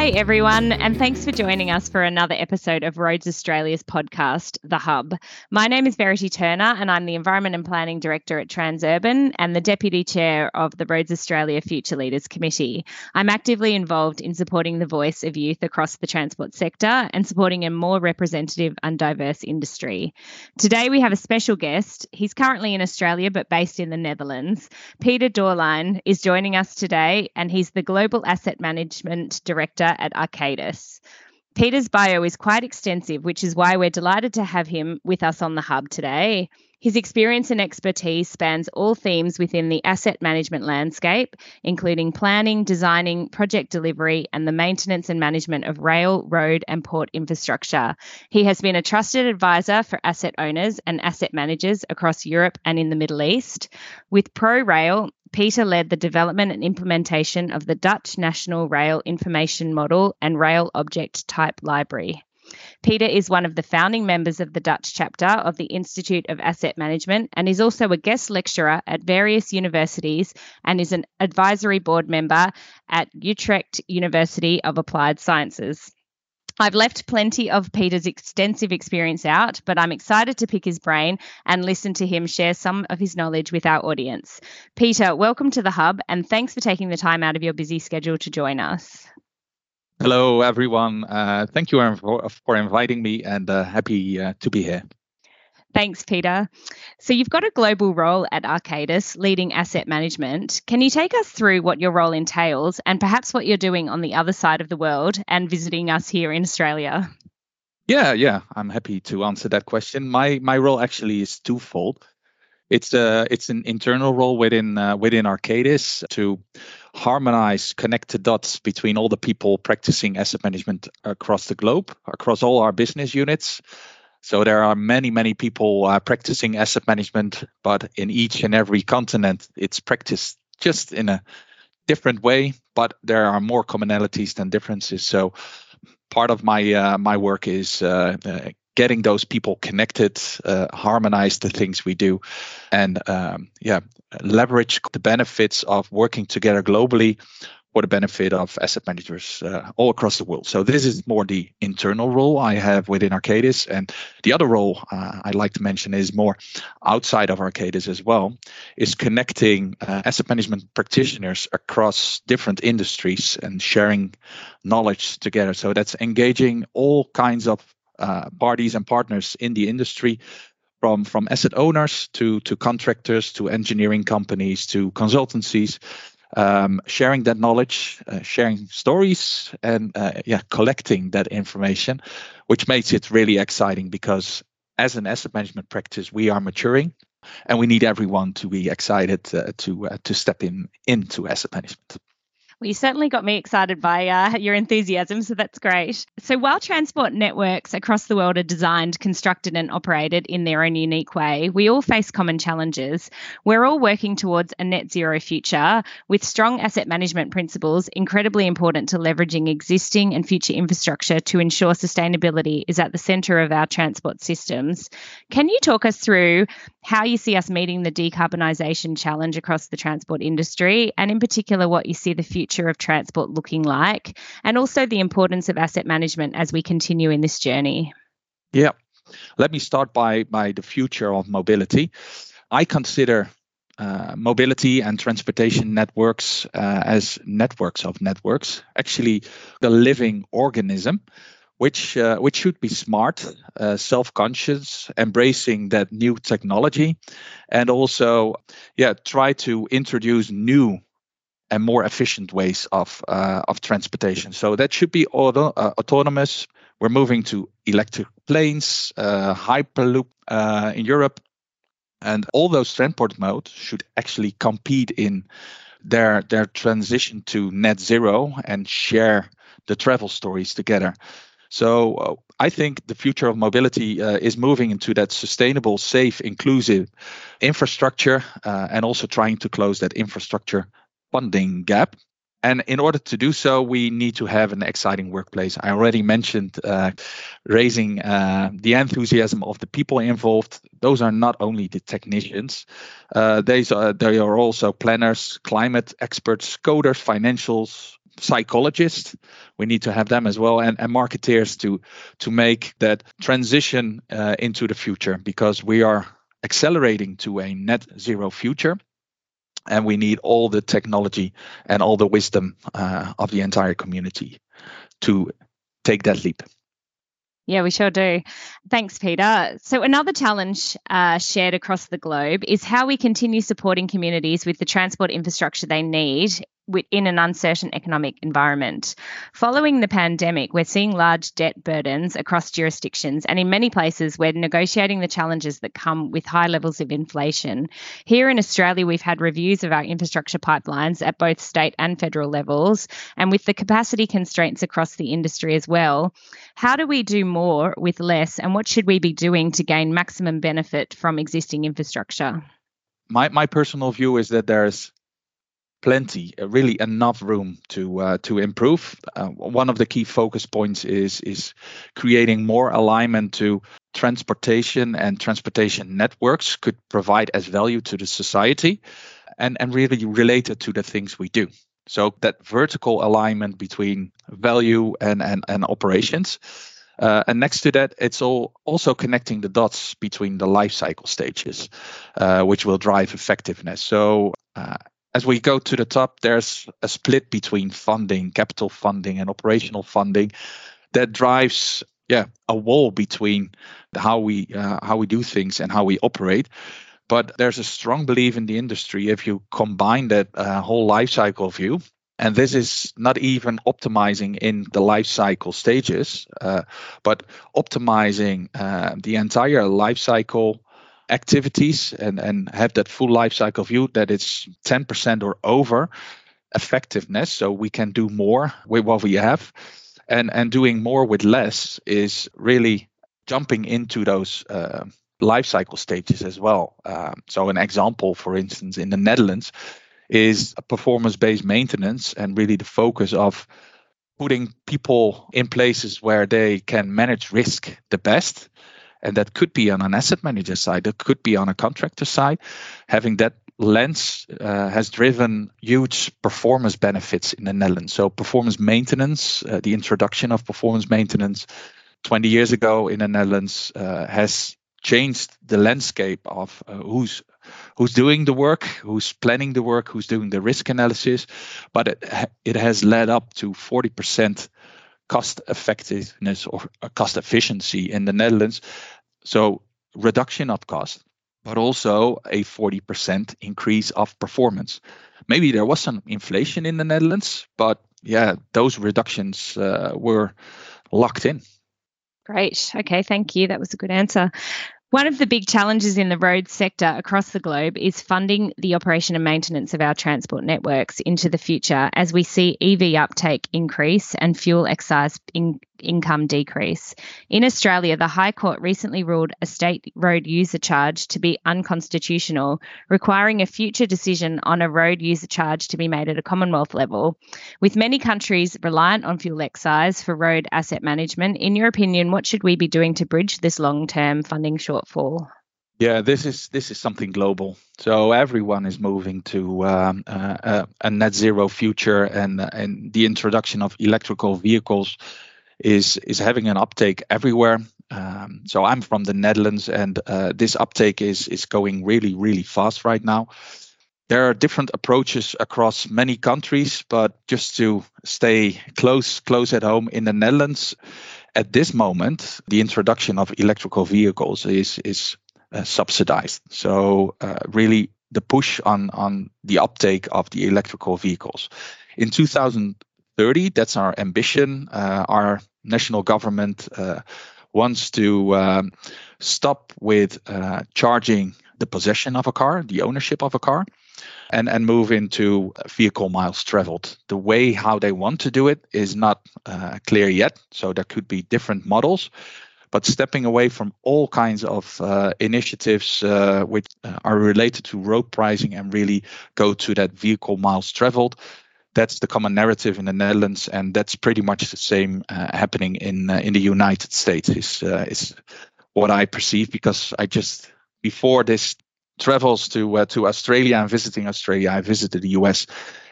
Hi, everyone, and thanks for joining us for another episode of Roads Australia's podcast, The Hub. My name is Verity Turner, and I'm the Environment and Planning Director at Transurban and the Deputy Chair of the Roads Australia Future Leaders Committee. I'm actively involved in supporting the voice of youth across the transport sector and supporting a more representative and diverse industry. Today, we have a special guest. He's currently in Australia but based in the Netherlands. Peter Dourlein is joining us today, and he's the Global Asset Management Director director at Arcadis. Peter's bio is quite extensive, which is why we're delighted to have him with us on the hub today. His experience and expertise spans all themes within the asset management landscape, including planning, designing, project delivery, and the maintenance and management of rail, road, and port infrastructure. He has been a trusted advisor for asset owners and asset managers across Europe and in the Middle East. With ProRail, Peter led the development and implementation of the Dutch National Rail Information Model and Rail Object Type Library. Peter is one of the founding members of the Dutch chapter of the Institute of Asset Management and is also a guest lecturer at various universities and is an advisory board member at Utrecht University of Applied Sciences. I've left plenty of Peter's extensive experience out, but I'm excited to pick his brain and listen to him share some of his knowledge with our audience. Peter, welcome to the Hub and thanks for taking the time out of your busy schedule to join us. Hello, everyone. Uh, thank you for, for, inviting me and uh, happy uh, to be here. Thanks, Peter. So, you've got a global role at Arcadis, leading asset management. Can you take us through what your role entails and perhaps what you're doing on the other side of the world and visiting us here in Australia? Yeah, yeah, I'm happy to answer that question. My my role actually is twofold. It's a uh, it's an internal role within uh, within Arcadis to harmonize, connect the dots between all the people practicing asset management across the globe, across all our business units, so there are many, many people uh, practicing asset management, but in each and every continent, it's practiced just in a different way. But there are more commonalities than differences. So part of my uh, my work is uh, uh getting those people connected, uh, harmonize the things we do, and um, yeah, leverage the benefits of working together globally for the benefit of asset managers uh, all across the world. So this is more the internal role I have within Arcadis, and the other role uh, I'd like to mention is more outside of Arcadis as well, is connecting uh, asset management practitioners across different industries and sharing knowledge together. So that's engaging all kinds of uh, parties and partners in the industry from from asset owners to to contractors to engineering companies to consultancies um, sharing that knowledge, uh, sharing stories, and uh, yeah, collecting that information, which makes it really exciting because as an asset management practice, we are maturing, and we need everyone to be excited uh, to uh, to step in into asset management. Well, you certainly got me excited by uh, your enthusiasm, so that's great. So, while transport networks across the world are designed, constructed, and operated in their own unique way, we all face common challenges. We're all working towards a net zero future with strong asset management principles incredibly important to leveraging existing and future infrastructure to ensure sustainability is at the centre of our transport systems. Can you talk us through how you see us meeting the decarbonisation challenge across the transport industry, and in particular, what you see the future? of transport looking like, and also the importance of asset management as we continue in this journey? Yeah, let me start by by the future of mobility. I consider uh, mobility and transportation networks uh, as networks of networks, actually the living organism, which uh, which should be smart, uh, self-conscious, embracing that new technology, and also, yeah, try to introduce new and more efficient ways of uh, of transportation. So that should be auto, uh, autonomous. We're moving to electric planes, uh, hyperloop uh, in Europe, and all those transport modes should actually compete in their their transition to net zero and share the travel stories together. So uh, I think the future of mobility uh, is moving into that sustainable, safe, inclusive infrastructure, and also trying to close that infrastructure funding gap. And in order to do so, we need to have an exciting workplace. I already mentioned uh, raising uh, the enthusiasm of the people involved. Those are not only the technicians; uh, they are they are also planners, climate experts, coders, financials, psychologists we need to have them as well and, and marketeers to to make that transition uh, into the future because we are accelerating to a net zero future and we need all the technology and all the wisdom uh, of the entire community to take that leap yeah, we sure do. Thanks, Peter. So, another challenge uh, shared across the globe is how we continue supporting communities with the transport infrastructure they need in an uncertain economic environment. Following the pandemic, we're seeing large debt burdens across jurisdictions, and in many places, we're negotiating the challenges that come with high levels of inflation. Here in Australia, we've had reviews of our infrastructure pipelines at both state and federal levels, and with the capacity constraints across the industry as well. How do we do more with less, and what should we be doing to gain maximum benefit from existing infrastructure? My, my personal view is that there's plenty, uh, really enough room to uh, to improve. Uh, one of the key focus points is is creating more alignment to transportation and transportation networks could provide as value to the society, and and really related to the things we do. So that vertical alignment between value and and, and operations. Uh, and next to that, it's all also connecting the dots between the life cycle stages, uh, which will drive effectiveness. So uh, as we go to the top, there's a split between funding, capital funding, and operational funding that drives yeah a wall between how we uh, how we do things and how we operate. But there's a strong belief in the industry if you combine that uh, whole life cycle view. And this is not even optimizing in the life cycle stages, uh, but optimizing uh, the entire life cycle activities and, and have that full life cycle view that it's 10% or over effectiveness. So we can do more with what we have. And, and doing more with less is really jumping into those uh, life cycle stages as well. Um, so, an example, for instance, in the Netherlands is performance based maintenance and really the focus of putting people in places where they can manage risk the best and that could be on an asset manager side, it could be on a contractor side. Having that lens uh, has driven huge performance benefits in the Netherlands. So, performance maintenance, uh, the introduction of performance maintenance 20 years ago in the Netherlands uh, has changed the landscape of uh, who's who's doing the work, who's planning the work, who's doing the risk analysis, but it it has led up to 40% cost effectiveness or cost efficiency in the Netherlands. So reduction of cost, but also a 40% increase of performance. Maybe there was some inflation in the Netherlands, but yeah, those reductions uh, were locked in. Great. Okay, thank you. That was a good answer. One of the big challenges in the road sector across the globe is funding the operation and maintenance of our transport networks into the future as we see EV uptake increase and fuel excise in- income decrease. In Australia, the High Court recently ruled a state road user charge to be unconstitutional, requiring a future decision on a road user charge to be made at a Commonwealth level. With many countries reliant on fuel excise for road asset management, in your opinion, what should we be doing to bridge this long term funding shortfall? Yeah, this is this is something global. So everyone is moving to um, uh, a net zero future, and and the introduction of electrical vehicles is is having an uptake everywhere. Um, so I'm from the Netherlands, and uh, this uptake is is going really really fast right now. There are different approaches across many countries, but just to stay close close at home in the Netherlands, at this moment, the introduction of electrical vehicles is is uh, subsidized. So uh, really the push on on the uptake of the electrical vehicles. In 2030, that's our ambition. Uh, our national government uh, wants to um, stop with uh, charging the possession of a car, the ownership of a car, and, and move into vehicle miles traveled. The way how they want to do it is not uh, clear yet, so there could be different models. But stepping away from all kinds of uh, initiatives uh, which are related to road pricing and really go to that vehicle miles traveled that's the common narrative in the Netherlands, and that's pretty much the same uh, happening in uh, in the United States. Is uh, is what I perceive because I just before this travels to uh, to Australia and visiting Australia, I visited the US,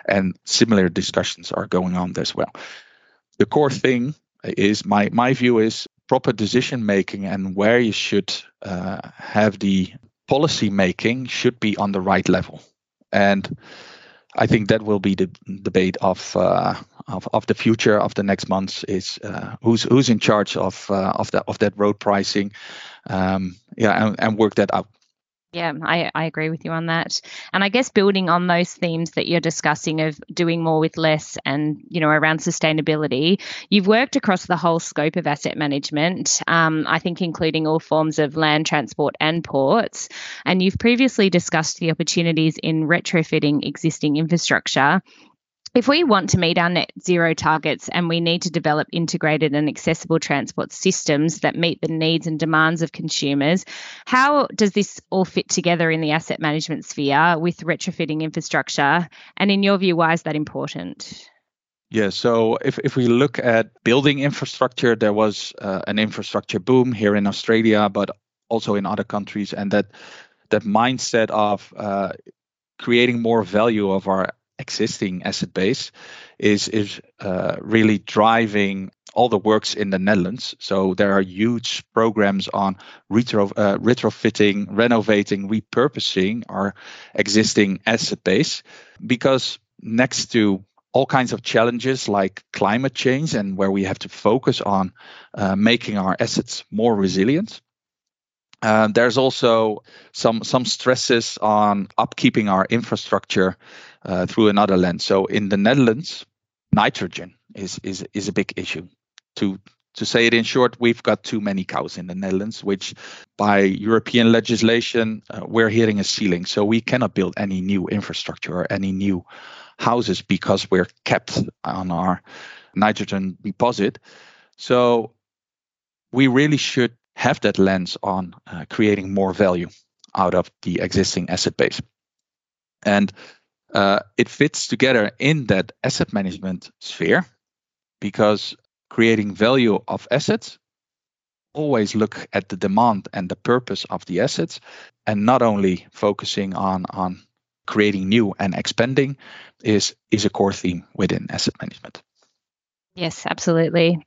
and similar discussions are going on as well. The core thing is my my view is proper decision making and where you should uh, have the policy making should be on the right level, and I think that will be the debate of uh, of, of the future of the next months is uh, who's who's in charge of uh, of that of that road pricing, um, yeah, and, and work that out. Yeah, I, I agree with you on that. And I guess building on those themes that you're discussing of doing more with less and, you know, around sustainability, you've worked across the whole scope of asset management, um, I think including all forms of land transport and ports. And you've previously discussed the opportunities in retrofitting existing infrastructure if we want to meet our net zero targets and we need to develop integrated and accessible transport systems that meet the needs and demands of consumers, how does this all fit together in the asset management sphere with retrofitting infrastructure? And in your view, why is that important? Yeah, so if, if we look at building infrastructure, there was uh, an infrastructure boom here in Australia, but also in other countries, and that that mindset of uh, creating more value of our existing asset base is is uh, really driving all the works in the Netherlands. So there are huge programs on retro, uh, retrofitting, renovating, repurposing our existing asset base because next to all kinds of challenges like climate change and where we have to focus on uh, making our assets more resilient uh, there's also some some stresses on upkeeping our infrastructure uh, through another lens. So in the Netherlands, nitrogen is is is a big issue. To to say it in short, we've got too many cows in the Netherlands, which by European legislation uh, we're hitting a ceiling. So we cannot build any new infrastructure or any new houses because we're kept on our nitrogen deposit. So we really should have that lens on uh, creating more value out of the existing asset base. And uh, it fits together in that asset management sphere because creating value of assets always look at the demand and the purpose of the assets and not only focusing on on creating new and expanding is is a core theme within asset management Yes, absolutely.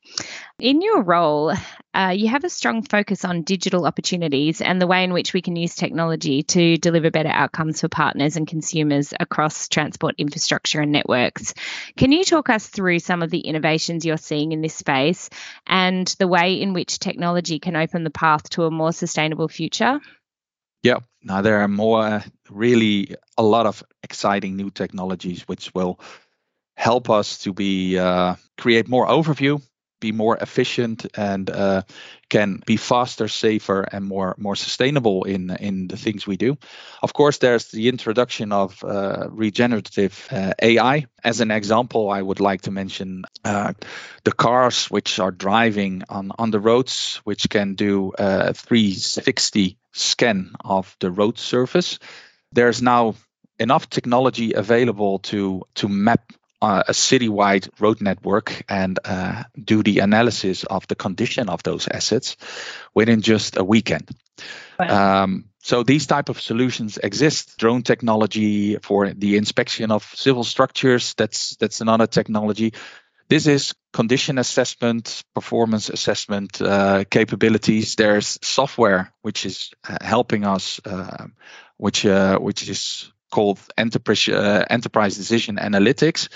In your role, uh, you have a strong focus on digital opportunities and the way in which we can use technology to deliver better outcomes for partners and consumers across transport infrastructure and networks. Can you talk us through some of the innovations you're seeing in this space and the way in which technology can open the path to a more sustainable future? Yeah, now there are more, really a lot of exciting new technologies which will help us to be uh, create more overview be more efficient and uh, can be faster, safer, and more more sustainable in in the things we do. Of course, there's the introduction of uh, regenerative uh, AI. As an example, I would like to mention uh, the cars which are driving on on the roads, which can do a 360 scan of the road surface. There's now enough technology available to to map uh, a citywide road network and uh, do the analysis of the condition of those assets within just a weekend. Wow. Um, so these type of solutions exist. Drone technology for the inspection of civil structures. That's that's another technology. This is condition assessment, performance assessment uh, capabilities. There's software which is uh, helping us, uh, which uh, which is called enterprise uh, enterprise decision analytics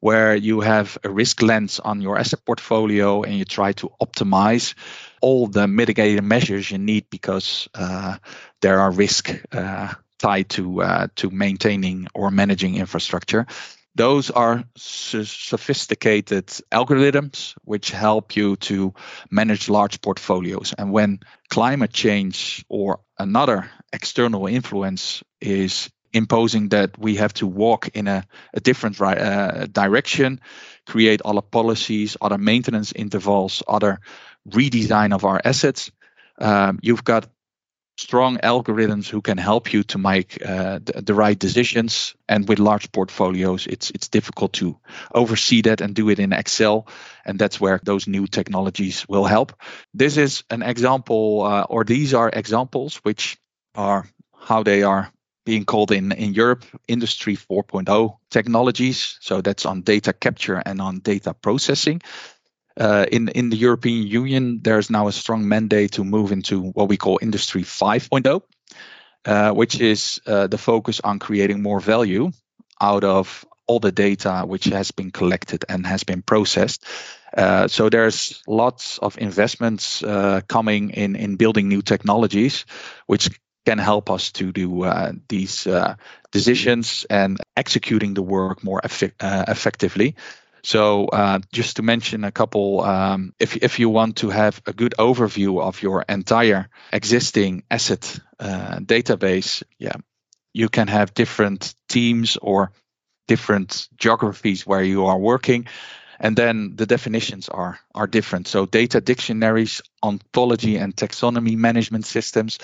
where you have a risk lens on your asset portfolio and you try to optimize all the mitigating measures you need because uh, there are risks uh, tied to uh, to maintaining or managing infrastructure. Those are sophisticated algorithms which help you to manage large portfolios. And when climate change or another external influence is imposing that we have to walk in a, a different uh, direction, create other policies, other maintenance intervals, other redesign of our assets. Um, you've got strong algorithms who can help you to make uh, the, the, right decisions. And with large portfolios, it's it's difficult to oversee that and do it in Excel. And that's where those new technologies will help. This is an example, uh, or these are examples which are how they are being called in, in Europe Industry 4.0 technologies. So that's on data capture and on data processing. Uh, in in the European Union, there's now a strong mandate to move into what we call Industry 5.0, uh, which is uh, the focus on creating more value out of all the data which has been collected and has been processed. Uh, so there's lots of investments uh, coming in in building new technologies, which can help us to do uh, these uh, decisions and executing the work more effi- uh, effectively. So, uh, just to mention a couple, um, if if you want to have a good overview of your entire existing asset uh, database, yeah, you can have different teams or different geographies where you are working, and then the definitions are are different. So, data dictionaries, ontology, and taxonomy management systems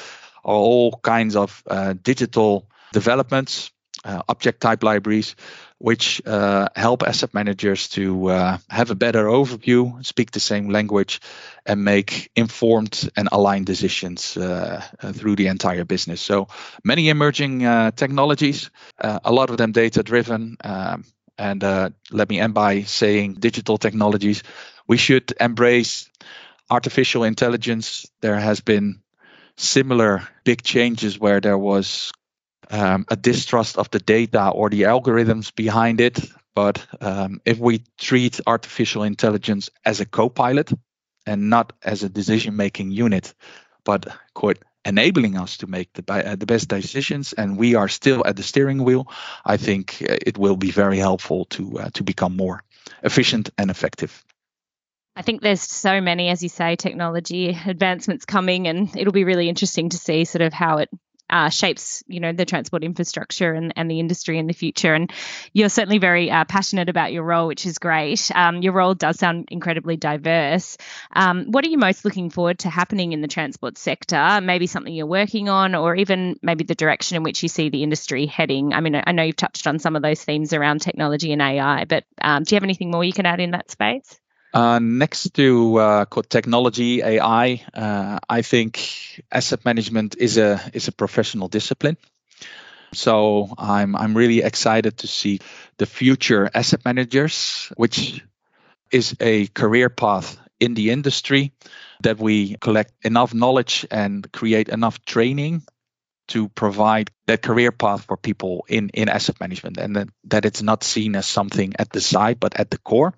are all kinds of uh, digital developments, uh, object type libraries, which uh, help asset managers to uh, have a better overview, speak the same language, and make informed and aligned decisions uh, uh, through the entire business. So many emerging technologies, a lot of them data driven. Um, and let me end by saying digital technologies. We should embrace artificial intelligence. There has been similar big changes where there was um, a distrust of the data or the algorithms behind it. But um, if we treat artificial intelligence as a co pilot and not as a decision making unit, but quote, enabling us to make the, uh, the best decisions and we are still at the steering wheel, I think uh, it will be very helpful to, uh, to become more efficient and effective. I think there's so many, as you say, technology advancements coming, and it'll be really interesting to see sort of how it uh, shapes, you know, the transport infrastructure and, and the industry in the future. And you're certainly very uh, passionate about your role, which is great. Um, your role does sound incredibly diverse. Um, what are you most looking forward to happening in the transport sector? Maybe something you're working on, or even maybe the direction in which you see the industry heading. I mean, I know you've touched on some of those themes around technology and AI, but um, do you have anything more you can add in that space? Uh, next to uh, technology, AI, uh, I think asset management is a is a professional discipline. So I'm I'm really excited to see the future asset managers, which is a career path in the industry that we collect enough knowledge and create enough training to provide that career path for people in, in asset management and that, that it's not seen as something at the side but at the core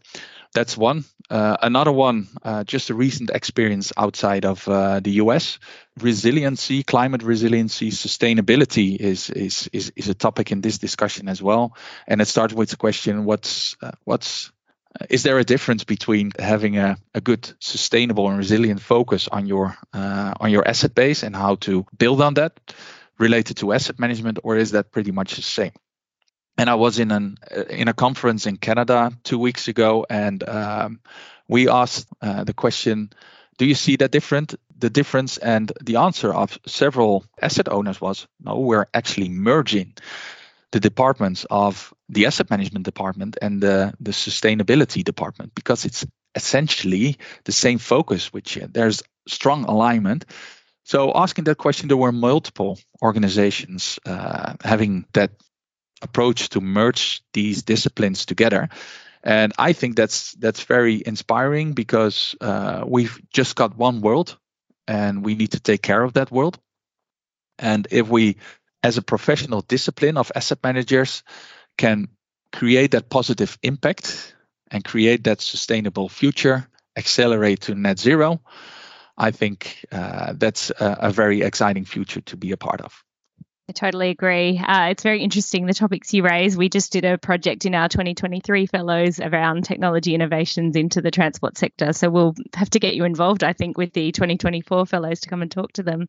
that's one. Uh, another one, uh, just a recent experience outside of uh, the US. Resiliency, climate resiliency, sustainability is, is is is a topic in this discussion as well. And it starts with the question: What's uh, what's uh, is there a difference between having a, a good, sustainable, and resilient focus on your uh, on your asset base and how to build on that, related to asset management, or is that pretty much the same? And I was in an in a conference in Canada two weeks ago, and um, we asked uh, the question, "Do you see that different?" The difference, and the answer of several asset owners was, "No, we're actually merging the departments of the asset management department and the the sustainability department because it's essentially the same focus. Which uh, there's strong alignment." So, asking that question, there were multiple organizations uh, having that approach to merge these disciplines together. And I think that's that's very inspiring because uh, we've just got one world, and we need to take care of that world. And if we, as a professional discipline of asset managers, can create that positive impact and create that sustainable future, accelerate to net zero, I think uh, that's a, a very exciting future to be a part of. I totally agree. Uh, it's very interesting the topics you raise. We just did a project in our 2023 fellows around technology innovations into the transport sector. So we'll have to get you involved, I think, with the 2024 fellows to come and talk to them.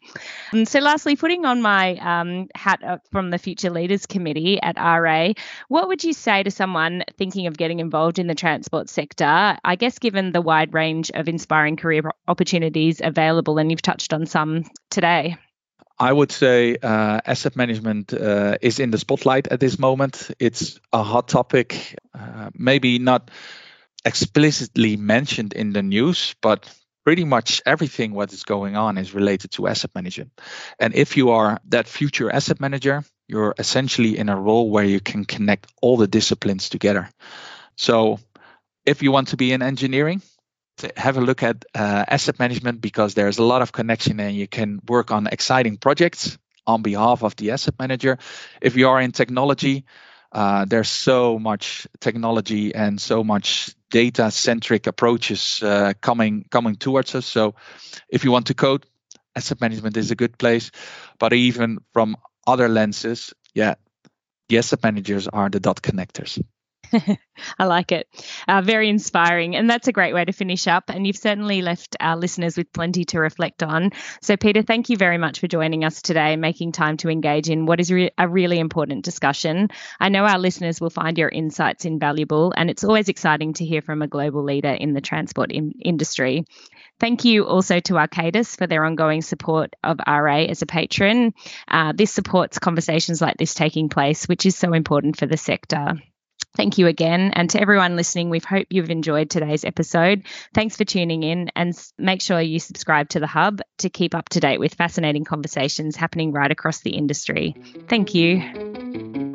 And so, lastly, putting on my um, hat from the Future Leaders Committee at RA, what would you say to someone thinking of getting involved in the transport sector? I guess, given the wide range of inspiring career opportunities available, and you've touched on some today. I would say uh, asset management uh, is in the spotlight at this moment. It's a hot topic, uh, maybe not explicitly mentioned in the news, but pretty much everything what is going on is related to asset management. And if you are that future asset manager, you're essentially in a role where you can connect all the disciplines together. So if you want to be in engineering, have a look at uh, asset management because there's a lot of connection and you can work on exciting projects on behalf of the asset manager. If you are in technology, uh, there's so much technology and so much data centric approaches uh, coming coming towards us. So if you want to code, asset management is a good place. But even from other lenses, yeah, the asset managers are the dot connectors. I like it. Uh, very inspiring. And that's a great way to finish up. And you've certainly left our listeners with plenty to reflect on. So, Peter, thank you very much for joining us today and making time to engage in what is re- a really important discussion. I know our listeners will find your insights invaluable, and it's always exciting to hear from a global leader in the transport in- industry. Thank you also to Arcadis for their ongoing support of RA as a patron. Uh, this supports conversations like this taking place, which is so important for the sector. Thank you again. And to everyone listening, we hope you've enjoyed today's episode. Thanks for tuning in and make sure you subscribe to the Hub to keep up to date with fascinating conversations happening right across the industry. Thank you.